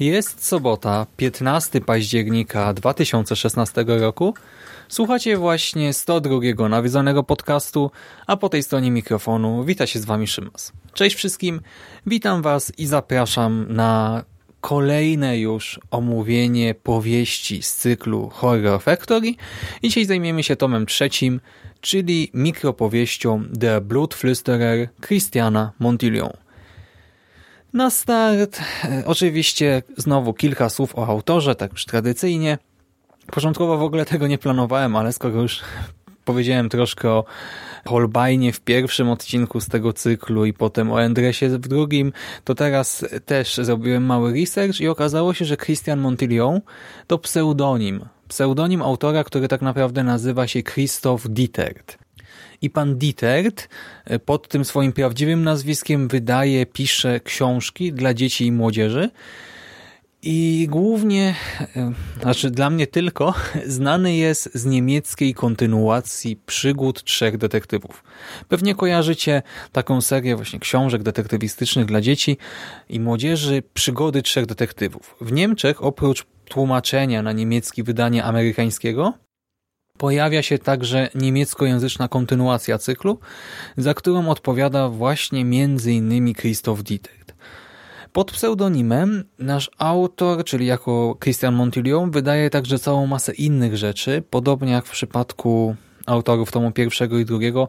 Jest sobota, 15 października 2016 roku. Słuchacie właśnie 102 nawiedzonego podcastu, a po tej stronie mikrofonu wita się z wami Szymas. Cześć wszystkim, witam was i zapraszam na kolejne już omówienie powieści z cyklu Horror Factory. Dzisiaj zajmiemy się tomem trzecim, czyli mikropowieścią The Blood Flusterer Christiana Montillon. Na start e, oczywiście znowu kilka słów o autorze, tak już tradycyjnie. Początkowo w ogóle tego nie planowałem, ale skoro już powiedziałem troszkę o Holbeinie w pierwszym odcinku z tego cyklu i potem o Endresie w drugim, to teraz też zrobiłem mały research i okazało się, że Christian Montillon to pseudonim. Pseudonim autora, który tak naprawdę nazywa się Christoph Dietert. I pan Dietert e, pod tym swoim prawdziwym nazwiskiem wydaje, pisze książki dla dzieci i młodzieży. I głównie, e, znaczy dla mnie tylko, znany jest z niemieckiej kontynuacji przygód trzech detektywów. Pewnie kojarzycie taką serię właśnie książek detektywistycznych dla dzieci i młodzieży Przygody trzech detektywów. W Niemczech oprócz tłumaczenia na niemiecki wydania amerykańskiego pojawia się także niemieckojęzyczna kontynuacja cyklu, za którą odpowiada właśnie m.in. Christoph Dietert. Pod pseudonimem nasz autor, czyli jako Christian Montillon, wydaje także całą masę innych rzeczy, podobnie jak w przypadku autorów tomu pierwszego i drugiego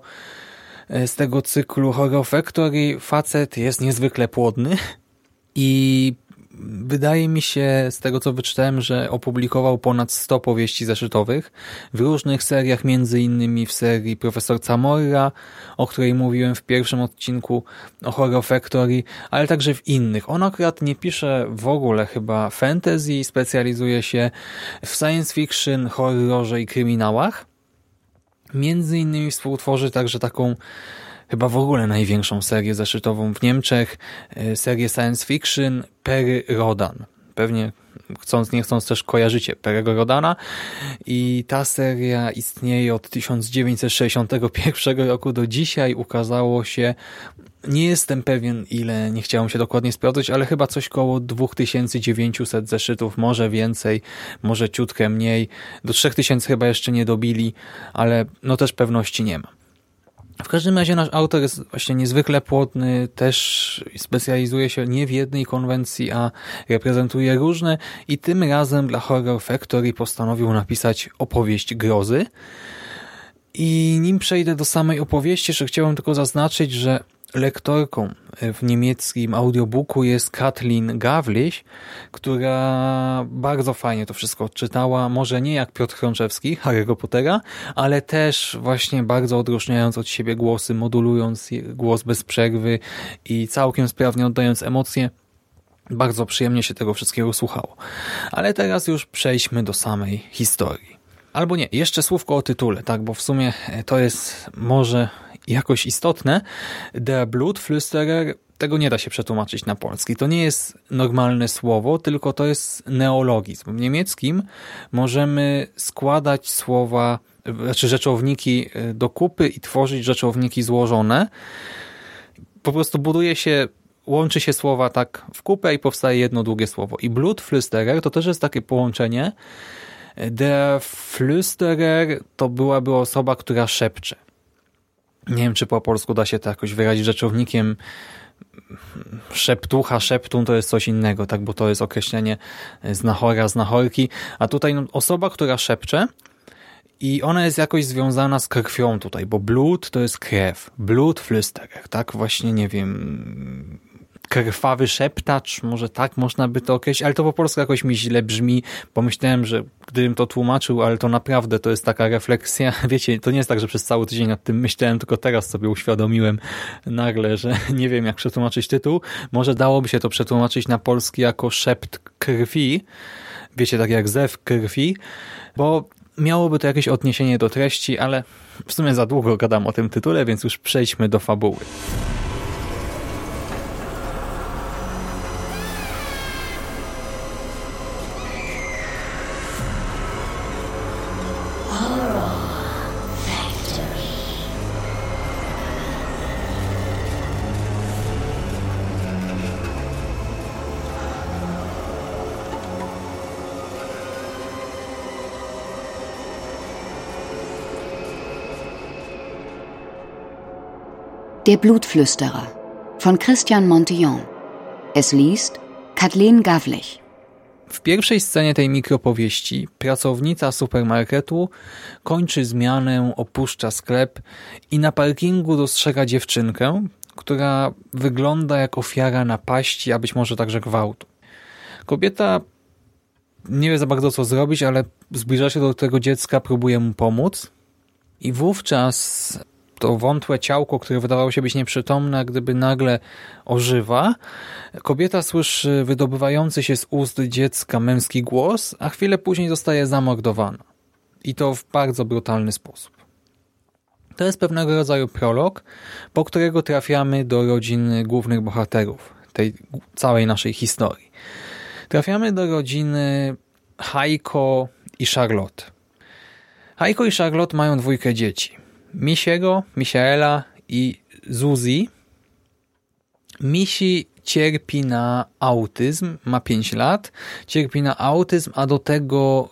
e, z tego cyklu Horror Factory. Facet jest niezwykle płodny i Wydaje mi się, z tego co wyczytałem, że opublikował ponad 100 powieści zeszytowych w różnych seriach, między innymi w serii Profesor Camorra, o której mówiłem w pierwszym odcinku o Horror Factory, ale także w innych. On akurat nie pisze w ogóle chyba fantasy, specjalizuje się w science fiction, horrorze i kryminałach. Między innymi współtworzy także taką chyba w ogóle największą serię zeszytową w Niemczech, e, serię science fiction Pery Rodan. Pewnie chcąc, nie chcąc też kojarzycie Perego Rodana i ta seria istnieje od 1961 roku do dzisiaj. Ukazało się, nie jestem pewien ile, nie chciałem się dokładnie sprawdzić, ale chyba coś koło 2900 zeszytów, może więcej, może ciutkę mniej. Do 3000 chyba jeszcze nie dobili, ale no też pewności nie ma. W każdym razie nasz autor jest właśnie niezwykle płodny, też specjalizuje się nie w jednej konwencji, a reprezentuje różne i tym razem dla Horror Factory postanowił napisać opowieść grozy. I nim przejdę do samej opowieści, że chciałem tylko zaznaczyć, że lektorką w niemieckim audiobooku jest Kathleen Gawliś, która bardzo fajnie to wszystko odczytała. Może nie jak Piotr Chrączewski, Harry'ego Pottera, ale też właśnie bardzo odróżniając od siebie głosy, modulując głos bez przerwy i całkiem sprawnie oddając emocje. Bardzo przyjemnie się tego wszystkiego słuchało. Ale teraz już przejdźmy do samej historii. Albo nie, jeszcze słówko o tytule, tak, bo w sumie to jest może jakoś istotne. The Blutflüsterer tego nie da się przetłumaczyć na polski. To nie jest normalne słowo, tylko to jest neologizm. W niemieckim możemy składać słowa, znaczy rzeczowniki e, do kupy i tworzyć rzeczowniki złożone. Po prostu buduje się łączy się słowa tak w kupę i powstaje jedno długie słowo. I Blutflüsterer to też jest takie połączenie. Der Flüsterer to byłaby osoba, która szepcze. Nie wiem, czy po polsku da się to jakoś wyrazić rzeczownikiem. Szeptucha, szeptun to jest coś innego, tak, bo to jest określenie znachora, znachorki, a tutaj no, osoba, która szepcze i ona jest jakoś związana z krwią tutaj, bo blood to jest krew, blood flüsterer, tak, właśnie, nie wiem, krwawy szeptacz, może tak można by to określić, ale to po polsku jakoś mi źle brzmi. Pomyślałem, że gdybym to tłumaczył, ale to naprawdę to jest taka refleksja. Wiecie, to nie jest tak, że przez cały tydzień nad tym myślałem, tylko teraz sobie uświadomiłem nagle, że nie wiem jak przetłumaczyć tytuł. Może dałoby się to przetłumaczyć na polski jako szept krwi. Wiecie, tak jak zew krwi, bo miałoby to jakieś odniesienie do treści, ale w sumie za długo gadam o tym tytule, więc już przejdźmy do fabuły. Der Blutflüsterer von Christian Montillon. Es liest Kathleen Gawlich. W pierwszej scenie tej mikropowieści pracownica supermarketu kończy zmianę, opuszcza sklep i na parkingu dostrzega dziewczynkę, która wygląda jak ofiara napaści, a być może także gwałtu. Kobieta nie wie za bardzo co zrobić, ale zbliża się do tego dziecka, próbuje mu pomóc i wówczas to wątłe ciałko, które wydawało się być nieprzytomne, gdyby nagle ożywa. Kobieta słyszy wydobywający się z ust dziecka męski głos, a chwilę później zostaje zamordowana. I to w bardzo brutalny sposób. To jest pewnego rodzaju prolog, po którego trafiamy do rodziny głównych bohaterów tej całej naszej historii. Trafiamy do rodziny Heiko i Charlotte. Heiko i Charlotte mają dwójkę dzieci. Misiego, Michaela i Zuzi. Misi cierpi na autyzm, ma 5 lat, cierpi na autyzm, a do tego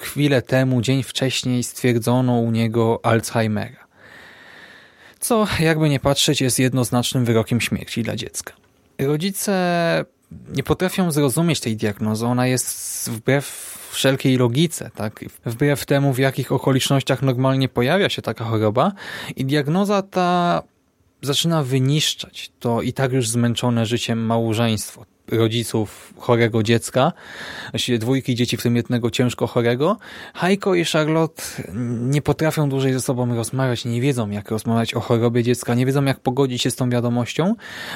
chwilę temu, dzień wcześniej stwierdzono u niego Alzheimera. Co, jakby nie patrzeć, jest jednoznacznym wyrokiem śmierci dla dziecka. Rodzice nie potrafią zrozumieć tej diagnozy. Ona jest wbrew wszelkiej logice, tak? wbrew temu, w jakich okolicznościach normalnie pojawia się taka choroba i diagnoza ta zaczyna wyniszczać to i tak już zmęczone życiem małżeństwo rodziców chorego dziecka, właściwie dwójki dzieci, w tym jednego ciężko chorego. Heiko i Charlotte nie potrafią dłużej ze sobą rozmawiać, nie wiedzą jak rozmawiać o chorobie dziecka, nie wiedzą jak pogodzić się z tą wiadomością,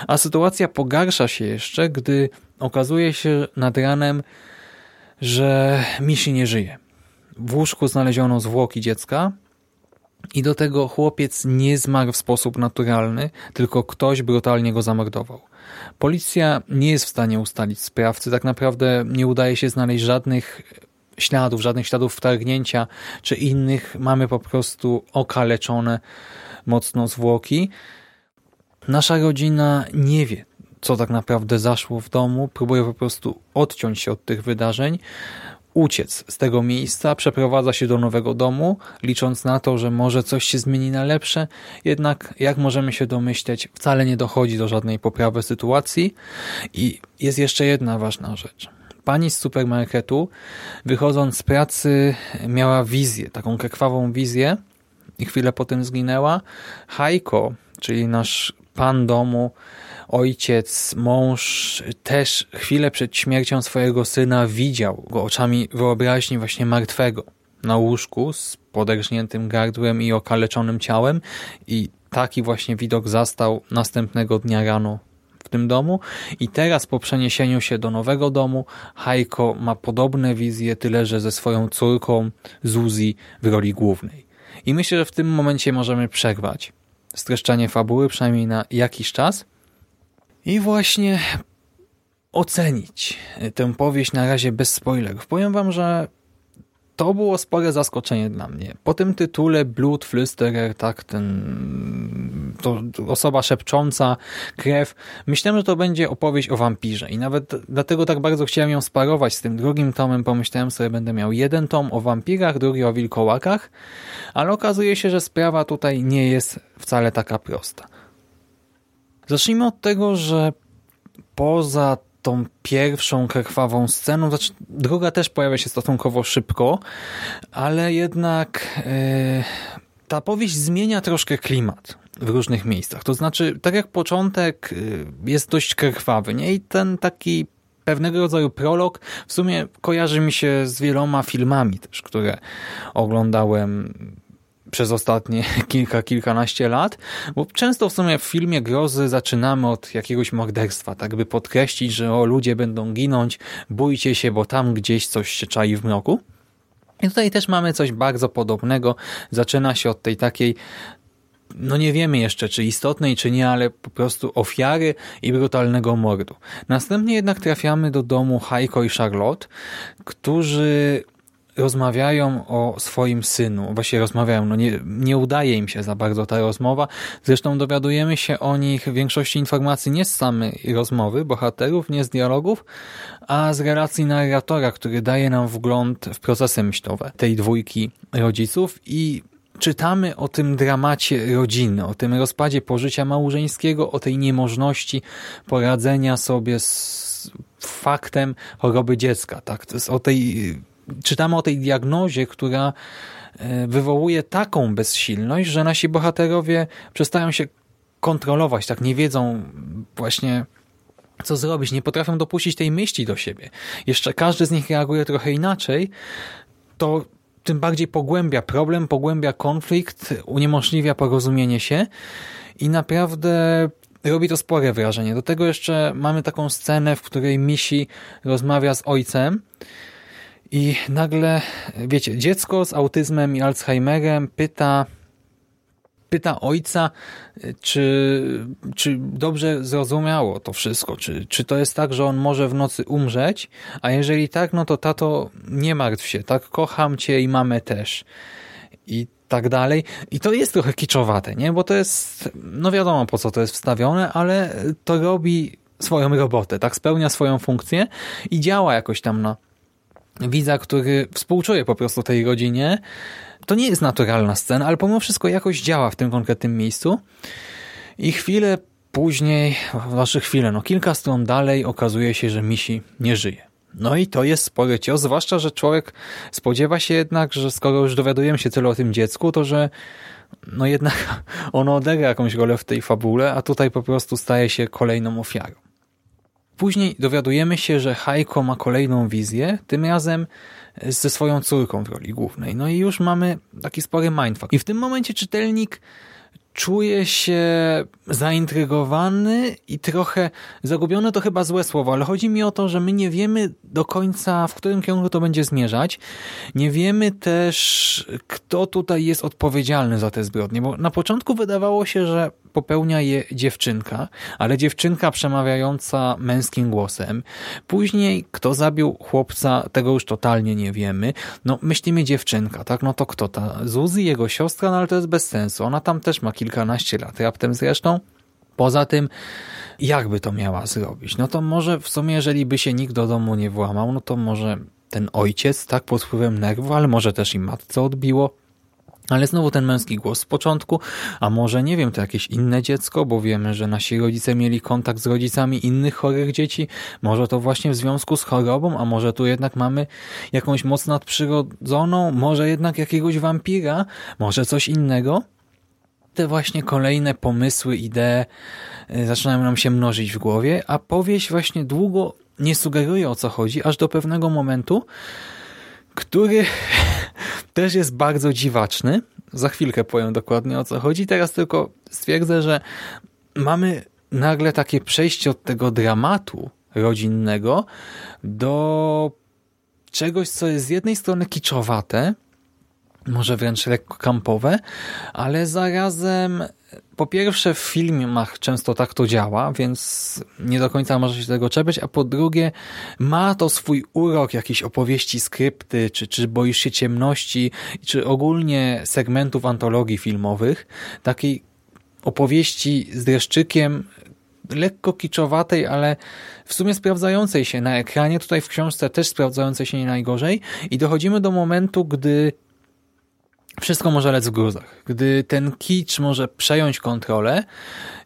a sytuacja pogarsza się jeszcze, gdy okazuje się nad ranem, że Mishi nie żyje. W łóżku znaleziono zwłoki dziecka i do tego chłopiec nie zmarł w sposób naturalny, tylko ktoś brutalnie go zamordował. Policja nie jest w stanie ustalić sprawcy, tak naprawdę nie udaje się znaleźć żadnych śladów, żadnych śladów wtargnięcia czy innych. Mamy po prostu okaleczone mocno zwłoki. Nasza rodzina nie wie, co tak naprawdę zaszło w domu, próbuje po prostu odciąć się od tych wydarzeń, uciec z tego miejsca, przeprowadza się do nowego domu, licząc na to, że może coś się zmieni na lepsze, jednak jak możemy się domyśleć, wcale nie dochodzi do żadnej poprawy sytuacji i jest jeszcze jedna ważna rzecz. Pani z supermarketu, wychodząc z pracy, miała wizję, taką krwawą wizję i chwilę potem zginęła. Hajko, czyli nasz pan domu, ojciec, mąż też chwilę przed śmiercią swojego syna widział go oczami wyobraźni właśnie martwego na łóżku z poderżniętym gardłem i okaleczonym ciałem i taki właśnie widok zastał następnego dnia rano w tym domu i teraz po przeniesieniu się do nowego domu Hajko ma podobne wizje, tyle że ze swoją córką Zuzi w roli głównej. I myślę, że w tym momencie możemy przerwać streszczanie fabuły, przynajmniej na jakiś czas i właśnie ocenić tę powieść na razie bez spoilerów. Powiem wam, że to było spore zaskoczenie dla mnie. Po tym tytule Blood Flüsterer, tak, ten, to osoba szepcząca, krew, myślałem, że to będzie opowieść o wampirze i nawet dlatego tak bardzo chciałem ją sparować z tym drugim tomem. Pomyślałem sobie, będę miał jeden tom o wampirach, drugi o wilkołakach, ale okazuje się, że sprawa tutaj nie jest wcale taka prosta. Zacznijmy od tego, że poza tą pierwszą krwawą sceną, znaczy druga też pojawia się stosunkowo szybko, ale jednak yy, ta powieść zmienia troszkę klimat w różnych miejscach. To znaczy, tak jak początek yy, jest dość krwawy, nie? I ten taki pewnego rodzaju prolog w sumie kojarzy mi się z wieloma filmami też, które oglądałem przez ostatnie kilka, kilkanaście lat, bo często w sumie w filmie grozy zaczynamy od jakiegoś morderstwa, tak by podkreślić, że o ludzie będą ginąć, bójcie się, bo tam gdzieś coś się czai w mroku. I tutaj też mamy coś bardzo podobnego. Zaczyna się od tej takiej no nie wiemy jeszcze, czy istotnej, czy nie, ale po prostu ofiary i brutalnego mordu. Następnie jednak trafiamy do domu Heiko i Charlotte, którzy rozmawiają o swoim synu. Właśnie rozmawiają, no nie, nie udaje im się za bardzo ta rozmowa. Zresztą dowiadujemy się o nich większości informacji nie z samej rozmowy bohaterów, nie z dialogów, a z relacji narratora, który daje nam wgląd w procesy myślowe tej dwójki rodziców i czytamy o tym dramacie rodziny, o tym rozpadzie pożycia małżeńskiego, o tej niemożności poradzenia sobie z faktem choroby dziecka. Tak? To jest o tej czytamy o tej diagnozie, która e, wywołuje taką bezsilność, że nasi bohaterowie przestają się kontrolować, tak nie wiedzą właśnie co zrobić, nie potrafią dopuścić tej myśli do siebie. Jeszcze każdy z nich reaguje trochę inaczej, to tym bardziej pogłębia problem, pogłębia konflikt, uniemożliwia porozumienie się i naprawdę robi to spore wrażenie. Do tego jeszcze mamy taką scenę, w której Misi rozmawia z ojcem i nagle, wiecie, dziecko z autyzmem i Alzheimerem pyta, pyta ojca, czy, czy dobrze zrozumiało to wszystko, czy, czy to jest tak, że on może w nocy umrzeć, a jeżeli tak, no to tato, nie martw się, tak, kocham cię i mamę też. I tak dalej. I to jest trochę kiczowate, nie? Bo to jest, no wiadomo po co to jest wstawione, ale to robi swoją robotę, tak? Spełnia swoją funkcję i działa jakoś tam na widza, który współczuje po prostu tej rodzinie. To nie jest naturalna scena, ale pomimo wszystko jakoś działa w tym konkretnym miejscu. I chwilę później, wasze chwile, no kilka stron dalej okazuje się, że Misi nie żyje. No i to jest spory cios, zwłaszcza, że człowiek spodziewa się jednak, że skoro już dowiadujemy się tyle o tym dziecku, to że no jednak ono odegra jakąś rolę w tej fabule, a tutaj po prostu staje się kolejną ofiarą. Później dowiadujemy się, że Haiko ma kolejną wizję, tym razem ze swoją córką w roli głównej. No i już mamy taki spory mindfuck. I w tym momencie czytelnik czuje się zaintrygowany i trochę zagubiony to chyba złe słowo, ale chodzi mi o to, że my nie wiemy do końca, w którym kierunku to będzie zmierzać. Nie wiemy też, kto tutaj jest odpowiedzialny za te zbrodnie, bo na początku wydawało się, że popełnia je dziewczynka, ale dziewczynka przemawiająca męskim głosem. Później, kto zabił chłopca, tego już totalnie nie wiemy. No, myślimy dziewczynka, tak? No to kto ta? Zuzy, jego siostra, no ale to jest bez sensu. Ona tam też ma kilkanaście lat, raptem zresztą. Poza tym, jakby to miała zrobić? No to może w sumie, jeżeli by się nikt do domu nie włamał, no to może ten ojciec, tak, pod wpływem nerwu, ale może też i matce odbiło. Ale znowu ten męski głos z początku, a może nie wiem, to jakieś inne dziecko, bo wiemy, że nasi rodzice mieli kontakt z rodzicami innych chorych dzieci, może to właśnie w związku z chorobą, a może tu jednak mamy jakąś moc nadprzyrodzoną, może jednak jakiegoś wampira, może coś innego. Te właśnie kolejne pomysły, idee y, zaczynają nam się mnożyć w głowie, a powieść właśnie długo nie sugeruje o co chodzi, aż do pewnego momentu, który też jest bardzo dziwaczny. Za chwilkę powiem dokładnie o co chodzi. Teraz tylko stwierdzę, że mamy nagle takie przejście od tego dramatu rodzinnego do czegoś, co jest z jednej strony kiczowate, może wręcz lekko kampowe, ale zarazem po pierwsze w filmach często tak to działa, więc nie do końca może się tego czepiać, a po drugie ma to swój urok jakiejś opowieści, skrypty, czy, czy boisz się ciemności, czy ogólnie segmentów antologii filmowych, takiej opowieści z dreszczykiem, lekko kiczowatej, ale w sumie sprawdzającej się na ekranie, tutaj w książce też sprawdzającej się nie najgorzej. I dochodzimy do momentu, gdy wszystko może lec w gruzach. Gdy ten kicz może przejąć kontrolę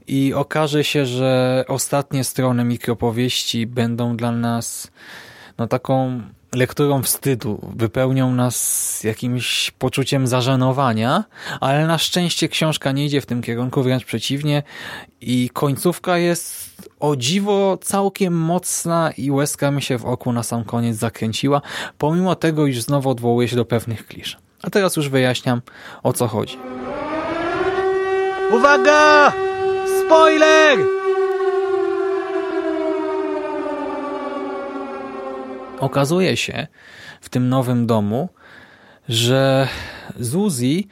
i okaże się, że ostatnie strony mikropowieści będą dla nas no taką lekturą wstydu, wypełnią nas jakimś poczuciem zażenowania, ale na szczęście książka nie idzie w tym kierunku, wręcz przeciwnie i końcówka jest o dziwo całkiem mocna i łezka mi się w oku na sam koniec zakręciła, pomimo tego, iż znowu odwołuje się do pewnych klisz. A teraz już wyjaśniam, o co chodzi. Uwaga! Spoiler! Okazuje się w tym nowym domu, że Zuzi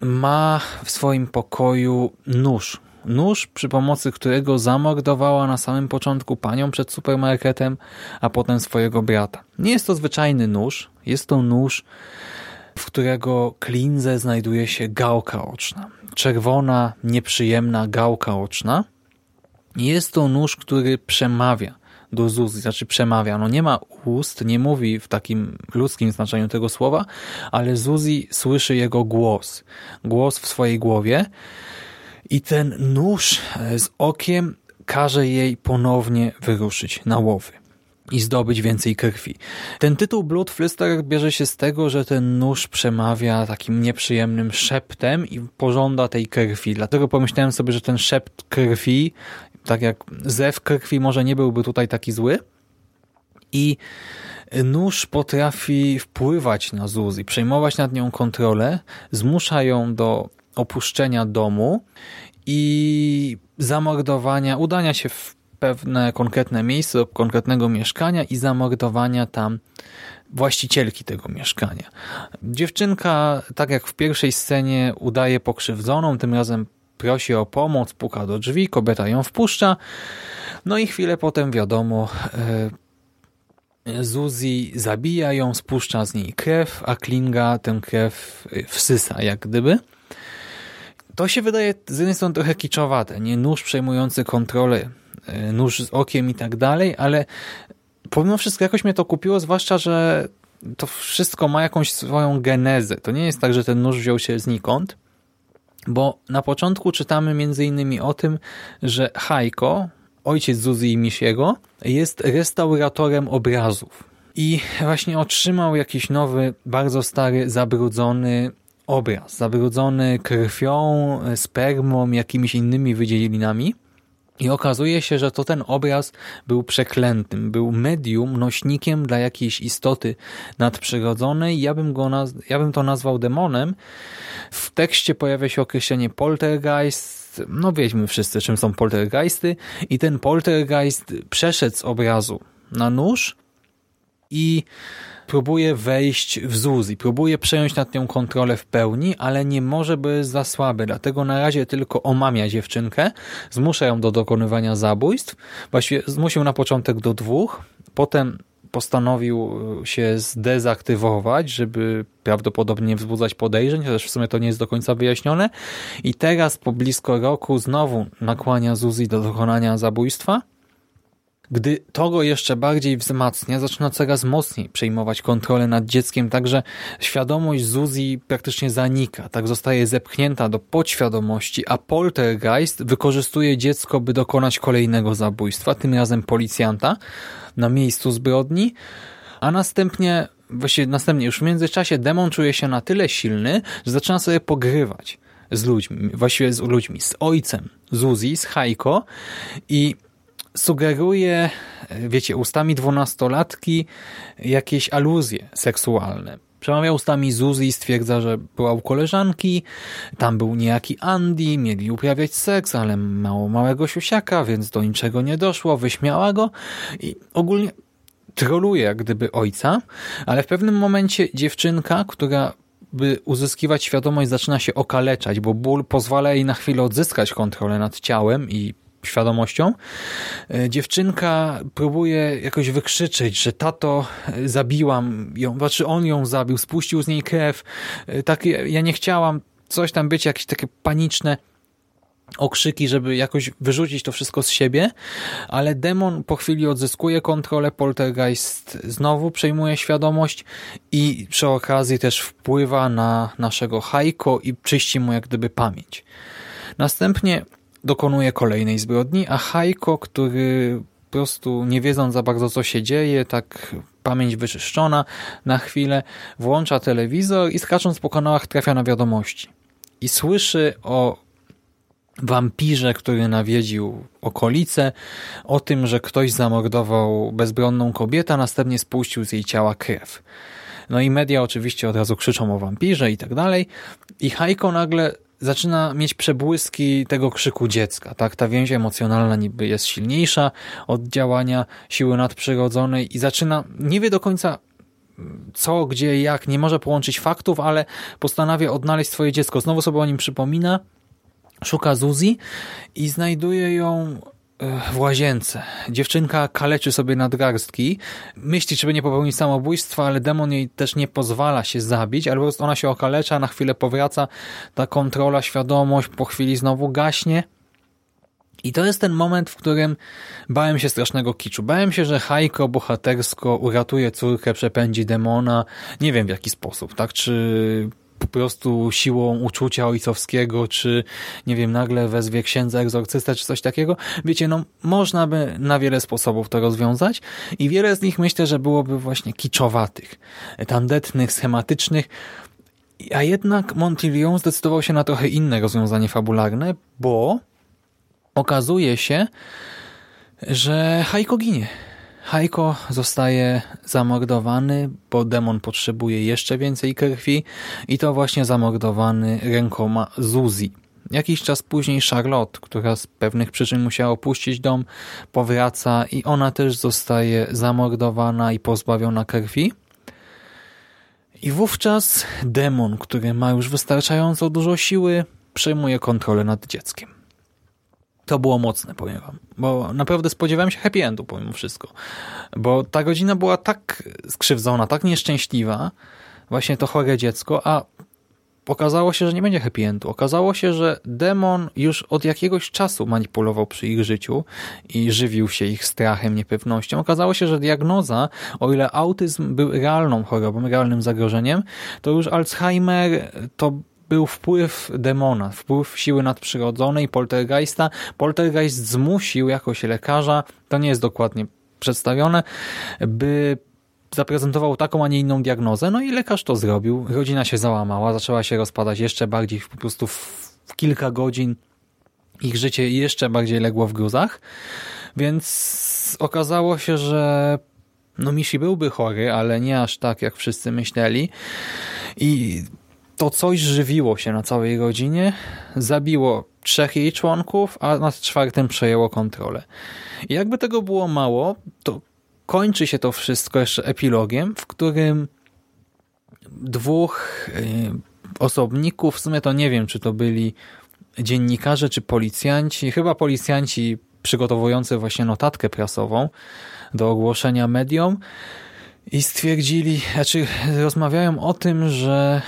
ma w swoim pokoju nóż. Nóż, przy pomocy którego zamordowała na samym początku panią przed supermarketem, a potem swojego brata. Nie jest to zwyczajny nóż, jest to nóż, w którego klinze znajduje się gałka oczna. Czerwona, nieprzyjemna gałka oczna. Jest to nóż, który przemawia do Zuzi, znaczy przemawia. No nie ma ust, nie mówi w takim ludzkim znaczeniu tego słowa, ale Zuzi słyszy jego głos. Głos w swojej głowie i ten nóż z okiem każe jej ponownie wyruszyć na łowy i zdobyć więcej krwi. Ten tytuł Blood Flister bierze się z tego, że ten nóż przemawia takim nieprzyjemnym szeptem i pożąda tej krwi. Dlatego pomyślałem sobie, że ten szept krwi tak jak zew krwi może nie byłby tutaj taki zły. I nóż potrafi wpływać na Zuzi, przejmować nad nią kontrolę, zmusza ją do opuszczenia domu i zamordowania, udania się w pewne konkretne miejsce lub konkretnego mieszkania i zamordowania tam właścicielki tego mieszkania. Dziewczynka, tak jak w pierwszej scenie, udaje pokrzywdzoną, tym razem prosi o pomoc, puka do drzwi, kobieta ją wpuszcza. No i chwilę potem wiadomo, e, Zuzi zabija ją, spuszcza z niej krew, a Klinga tę krew e, wsysa jak gdyby. To się wydaje z jednej strony trochę kiczowate, nie nóż przejmujący kontrolę, nóż z okiem i tak dalej, ale pomimo wszystko jakoś mnie to kupiło, zwłaszcza, że to wszystko ma jakąś swoją genezę. To nie jest tak, że ten nóż wziął się znikąd, bo na początku czytamy między innymi o tym, że Hajko, ojciec Zuzi i Misiego, jest restauratorem obrazów. I właśnie otrzymał jakiś nowy, bardzo stary, zabrudzony obraz. Zabrudzony krwią, spermą, jakimiś innymi wydzielinami. I okazuje się, że to ten obraz był przeklętym, był medium, nośnikiem dla jakiejś istoty nadprzyrodzonej. Ja bym, go ja bym to nazwał demonem. W tekście pojawia się określenie poltergeist. No wiedzmy wszyscy, czym są poltergeisty. I ten poltergeist przeszedł z obrazu na nóż i próbuje wejść w Zuzi, próbuje przejąć nad nią kontrolę w pełni, ale nie może, jest za słaby. Dlatego na razie tylko omamia dziewczynkę, zmusza ją do dokonywania zabójstw. Właściwie zmusił na początek do dwóch, potem postanowił się zdezaktywować, żeby prawdopodobnie nie wzbudzać podejrzeń, chociaż w sumie to nie jest do końca wyjaśnione. I teraz po blisko roku znowu nakłania Zuzi do dokonania zabójstwa gdy to go jeszcze bardziej wzmacnia, zaczyna coraz mocniej przejmować kontrolę nad dzieckiem, także świadomość Zuzi praktycznie zanika, tak zostaje zepchnięta do podświadomości, a poltergeist wykorzystuje dziecko, by dokonać kolejnego zabójstwa, tym razem policjanta na miejscu zbrodni, a następnie, właściwie następnie już w międzyczasie demon czuje się na tyle silny, że zaczyna sobie pogrywać z ludźmi, właściwie z ludźmi, z ojcem Zuzi, z Hajko i sugeruje, wiecie, ustami dwunastolatki jakieś aluzje seksualne. Przemawia ustami Zuzi i stwierdza, że była u koleżanki, tam był niejaki Andy, mieli uprawiać seks, ale mało małego siusiaka, więc do niczego nie doszło, wyśmiała go i ogólnie troluje jak gdyby ojca, ale w pewnym momencie dziewczynka, która by uzyskiwać świadomość zaczyna się okaleczać, bo ból pozwala jej na chwilę odzyskać kontrolę nad ciałem i świadomością. E, dziewczynka próbuje jakoś wykrzyczeć, że tato, e, zabiłam ją, znaczy on ją zabił, spuścił z niej krew, e, tak, ja nie chciałam, coś tam być, jakieś takie paniczne okrzyki, żeby jakoś wyrzucić to wszystko z siebie, ale demon po chwili odzyskuje kontrolę, poltergeist znowu przejmuje świadomość i przy okazji też wpływa na naszego Haiko i czyści mu jak gdyby pamięć. Następnie dokonuje kolejnej zbrodni, a Haiko, który po prostu nie wiedząc za bardzo co się dzieje, tak pamięć wyczyszczona na chwilę, włącza telewizor i skacząc po kanałach trafia na wiadomości. I słyszy o wampirze, który nawiedził okolice, o tym, że ktoś zamordował bezbronną kobietę, a następnie spuścił z jej ciała krew. No i media oczywiście od razu krzyczą o wampirze i tak dalej. I Hajko nagle zaczyna mieć przebłyski tego krzyku dziecka. Tak, ta więź emocjonalna niby jest silniejsza od działania siły nadprzyrodzonej i zaczyna, nie wie do końca co, gdzie, jak, nie może połączyć faktów, ale postanawia odnaleźć swoje dziecko. Znowu sobie o nim przypomina, szuka Zuzi i znajduje ją w łazience. Dziewczynka kaleczy sobie nadgarstki, myśli, żeby nie popełnić samobójstwa, ale demon jej też nie pozwala się zabić, prostu ona się okalecza, na chwilę powraca, ta kontrola, świadomość po chwili znowu gaśnie. I to jest ten moment, w którym bałem się strasznego kiczu. Bałem się, że Hajko bohatersko uratuje córkę, przepędzi demona. Nie wiem w jaki sposób, tak? Czy po prostu siłą uczucia ojcowskiego, czy nie wiem, nagle wezwie księdza egzorcysta, czy coś takiego. Wiecie, no można by na wiele sposobów to rozwiązać i wiele z nich myślę, że byłoby właśnie kiczowatych, tandetnych, schematycznych, a jednak Montilion zdecydował się na trochę inne rozwiązanie fabularne, bo okazuje się, że Hajko ginie. Hajko zostaje zamordowany, bo demon potrzebuje jeszcze więcej krwi i to właśnie zamordowany rękoma Zuzi. Jakiś czas później Charlotte, która z pewnych przyczyn musiała opuścić dom, powraca i ona też zostaje zamordowana i pozbawiona krwi. I wówczas demon, który ma już wystarczająco dużo siły, przejmuje kontrolę nad dzieckiem. To było mocne, powiem wam. Bo naprawdę spodziewałem się happy endu, pomimo wszystko. Bo ta godzina była tak skrzywdzona, tak nieszczęśliwa, właśnie to chore dziecko, a okazało się, że nie będzie happy endu. Okazało się, że demon już od jakiegoś czasu manipulował przy ich życiu i żywił się ich strachem, niepewnością. Okazało się, że diagnoza, o ile autyzm był realną chorobą, realnym zagrożeniem, to już Alzheimer to był wpływ demona, wpływ siły nadprzyrodzonej, poltergeista. Poltergeist zmusił jakoś lekarza, to nie jest dokładnie przedstawione, by zaprezentował taką, a nie inną diagnozę, no i lekarz to zrobił. Rodzina się załamała, zaczęła się rozpadać jeszcze bardziej, po prostu w kilka godzin ich życie jeszcze bardziej legło w gruzach, więc okazało się, że no Mishi byłby chory, ale nie aż tak, jak wszyscy myśleli i to coś żywiło się na całej rodzinie, zabiło trzech jej członków, a nad czwartym przejęło kontrolę. I jakby tego było mało, to kończy się to wszystko jeszcze epilogiem, w którym dwóch y, osobników, w sumie to nie wiem, czy to byli dziennikarze, czy policjanci, chyba policjanci przygotowujący właśnie notatkę prasową do ogłoszenia mediom i stwierdzili, znaczy rozmawiają o tym, że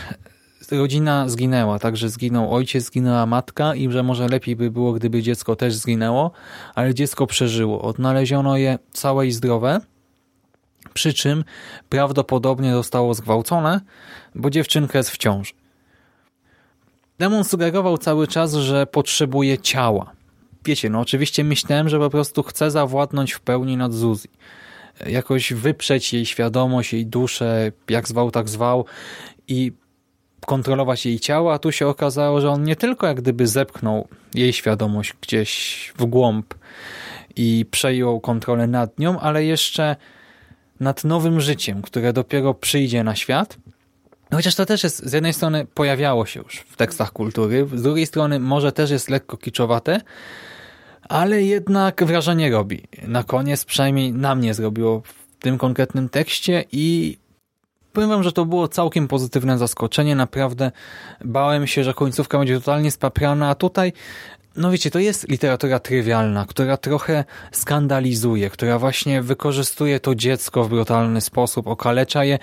rodzina zginęła, także zginął ojciec, zginęła matka i że może lepiej by było, gdyby dziecko też zginęło, ale dziecko przeżyło. Odnaleziono je całe i zdrowe, przy czym prawdopodobnie zostało zgwałcone, bo dziewczynka jest w ciąży. Demon sugerował cały czas, że potrzebuje ciała. Wiecie, no oczywiście myślałem, że po prostu chce zawładnąć w pełni nad Zuzi. Jakoś wyprzeć jej świadomość, jej duszę, jak zwał, tak zwał i kontrolować jej ciało, a tu się okazało, że on nie tylko jak gdyby zepchnął jej świadomość gdzieś w głąb i przejął kontrolę nad nią, ale jeszcze nad nowym życiem, które dopiero przyjdzie na świat. Chociaż to też jest, z jednej strony pojawiało się już w tekstach kultury, z drugiej strony może też jest lekko kiczowate, ale jednak wrażenie robi. Na koniec przynajmniej na mnie zrobiło w tym konkretnym tekście i Powiem wam, że to było całkiem pozytywne zaskoczenie. Naprawdę bałem się, że końcówka będzie totalnie spaprana, a tutaj no wiecie, to jest literatura trywialna, która trochę skandalizuje, która właśnie wykorzystuje to dziecko w brutalny sposób, okalecza je.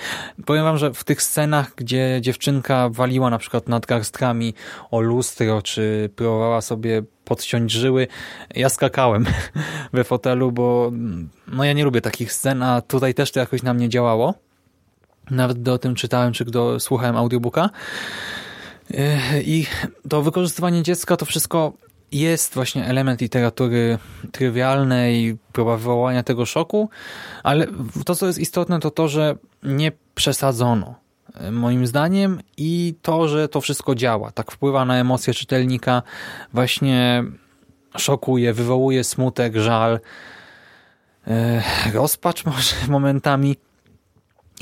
Powiem wam, że w tych scenach, gdzie dziewczynka waliła na przykład nad garstkami o lustro, czy próbowała sobie podciąć żyły, ja skakałem we fotelu, bo no ja nie lubię takich scen, a tutaj też to jakoś na mnie działało. Nawet do o tym czytałem, czy do słuchałem audiobooka. I to wykorzystywanie dziecka to wszystko jest właśnie element literatury trywialnej, próba wywołania tego szoku, ale to, co jest istotne, to to, że nie przesadzono moim zdaniem i to, że to wszystko działa, tak wpływa na emocje czytelnika, właśnie szokuje, wywołuje smutek, żal, e, rozpacz może momentami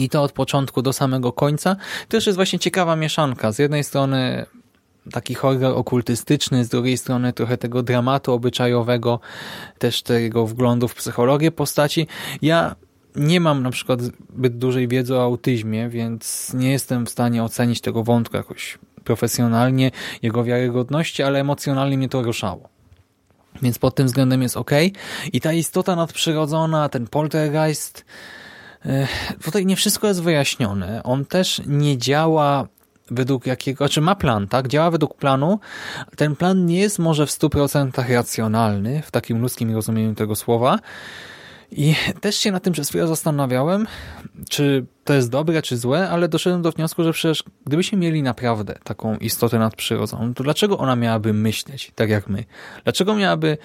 i to od początku do samego końca. Też jest właśnie ciekawa mieszanka. Z jednej strony taki horror okultystyczny, z drugiej strony trochę tego dramatu obyczajowego, też tego wglądu w psychologię postaci. Ja nie mam na przykład zbyt dużej wiedzy o autyzmie, więc nie jestem w stanie ocenić tego wątku jakoś profesjonalnie, jego wiarygodności, ale emocjonalnie mnie to ruszało. Więc pod tym względem jest ok. I ta istota nadprzyrodzona, ten poltergeist, tutaj nie wszystko jest wyjaśnione. On też nie działa według jakiego, czy ma plan, tak? Działa według planu. Ten plan nie jest może w 100% racjonalny, w takim ludzkim rozumieniu tego słowa. I też się na tym przez chwilę zastanawiałem, czy to jest dobre, czy złe, ale doszedłem do wniosku, że przecież gdybyśmy mieli naprawdę taką istotę nadprzyrodzoną, to dlaczego ona miałaby myśleć tak jak my? Dlaczego miałaby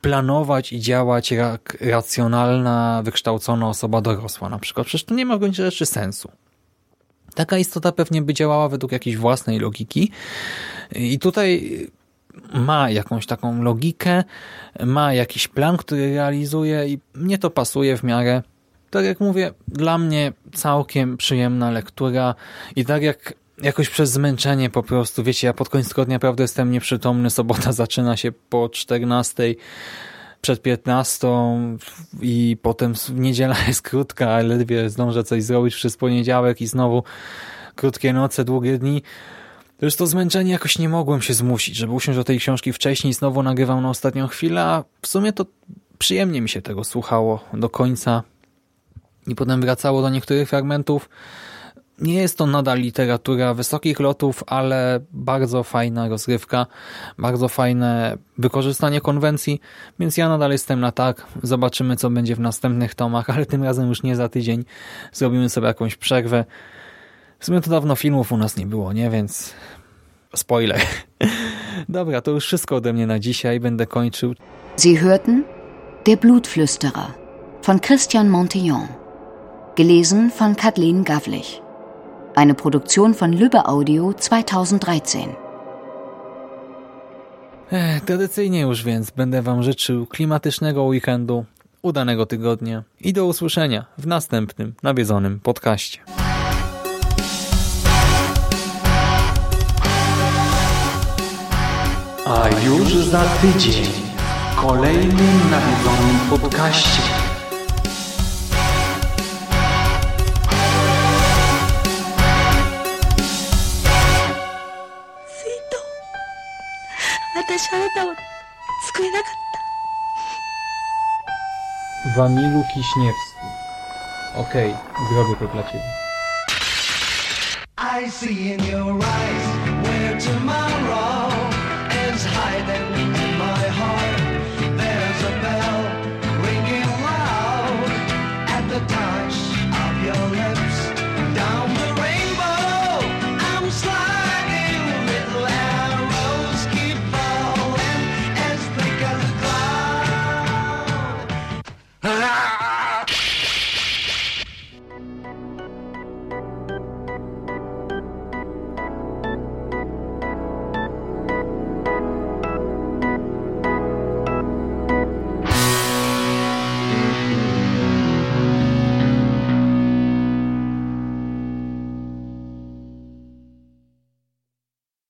planować i działać jak racjonalna, wykształcona osoba dorosła na przykład? Przecież to nie ma w gruncie rzeczy sensu. Taka istota pewnie by działała według jakiejś własnej logiki i tutaj ma jakąś taką logikę, ma jakiś plan, który realizuje i mnie to pasuje w miarę. Tak jak mówię, dla mnie całkiem przyjemna lektura i tak jak jakoś przez zmęczenie po prostu, wiecie, ja pod koniec tygodnia naprawdę jestem nieprzytomny, sobota zaczyna się po 14, przed 15 i potem niedziela jest krótka, ale ledwie zdążę coś zrobić przez poniedziałek i znowu krótkie noce, długie dni. To już to zmęczenie jakoś nie mogłem się zmusić, żeby usiąść do tej książki wcześniej, znowu nagrywam na ostatnią chwilę, a w sumie to przyjemnie mi się tego słuchało do końca i potem wracało do niektórych fragmentów. Nie jest to nadal literatura wysokich lotów, ale bardzo fajna rozgrywka, bardzo fajne wykorzystanie konwencji, więc ja nadal jestem na tak. Zobaczymy, co będzie w następnych tomach, ale tym razem już nie za tydzień. Zrobimy sobie jakąś przerwę. W sumie to dawno filmów u nas nie było, nie? Więc spoiler. Dobra, to już wszystko ode mnie na dzisiaj. Będę kończył. Sie hörten Der Blutflüsterer von Christian Montillon. Gelesen von Kathleen Gavlich. Eine Produktion von Lübbe Audio 2013. Tradycyjnie już więc będę Wam życzył klimatycznego weekendu, udanego tygodnia i do usłyszenia w następnym nawiedzonym podcaście. A już za tydzień w kolejnym nawiedzonym podcaście. Sito, 私あなたを救えなかった Wamilu Kiśniewski. Okej, zrobię to dla Ciebie. I see in your eyes where tomorrow as high that we.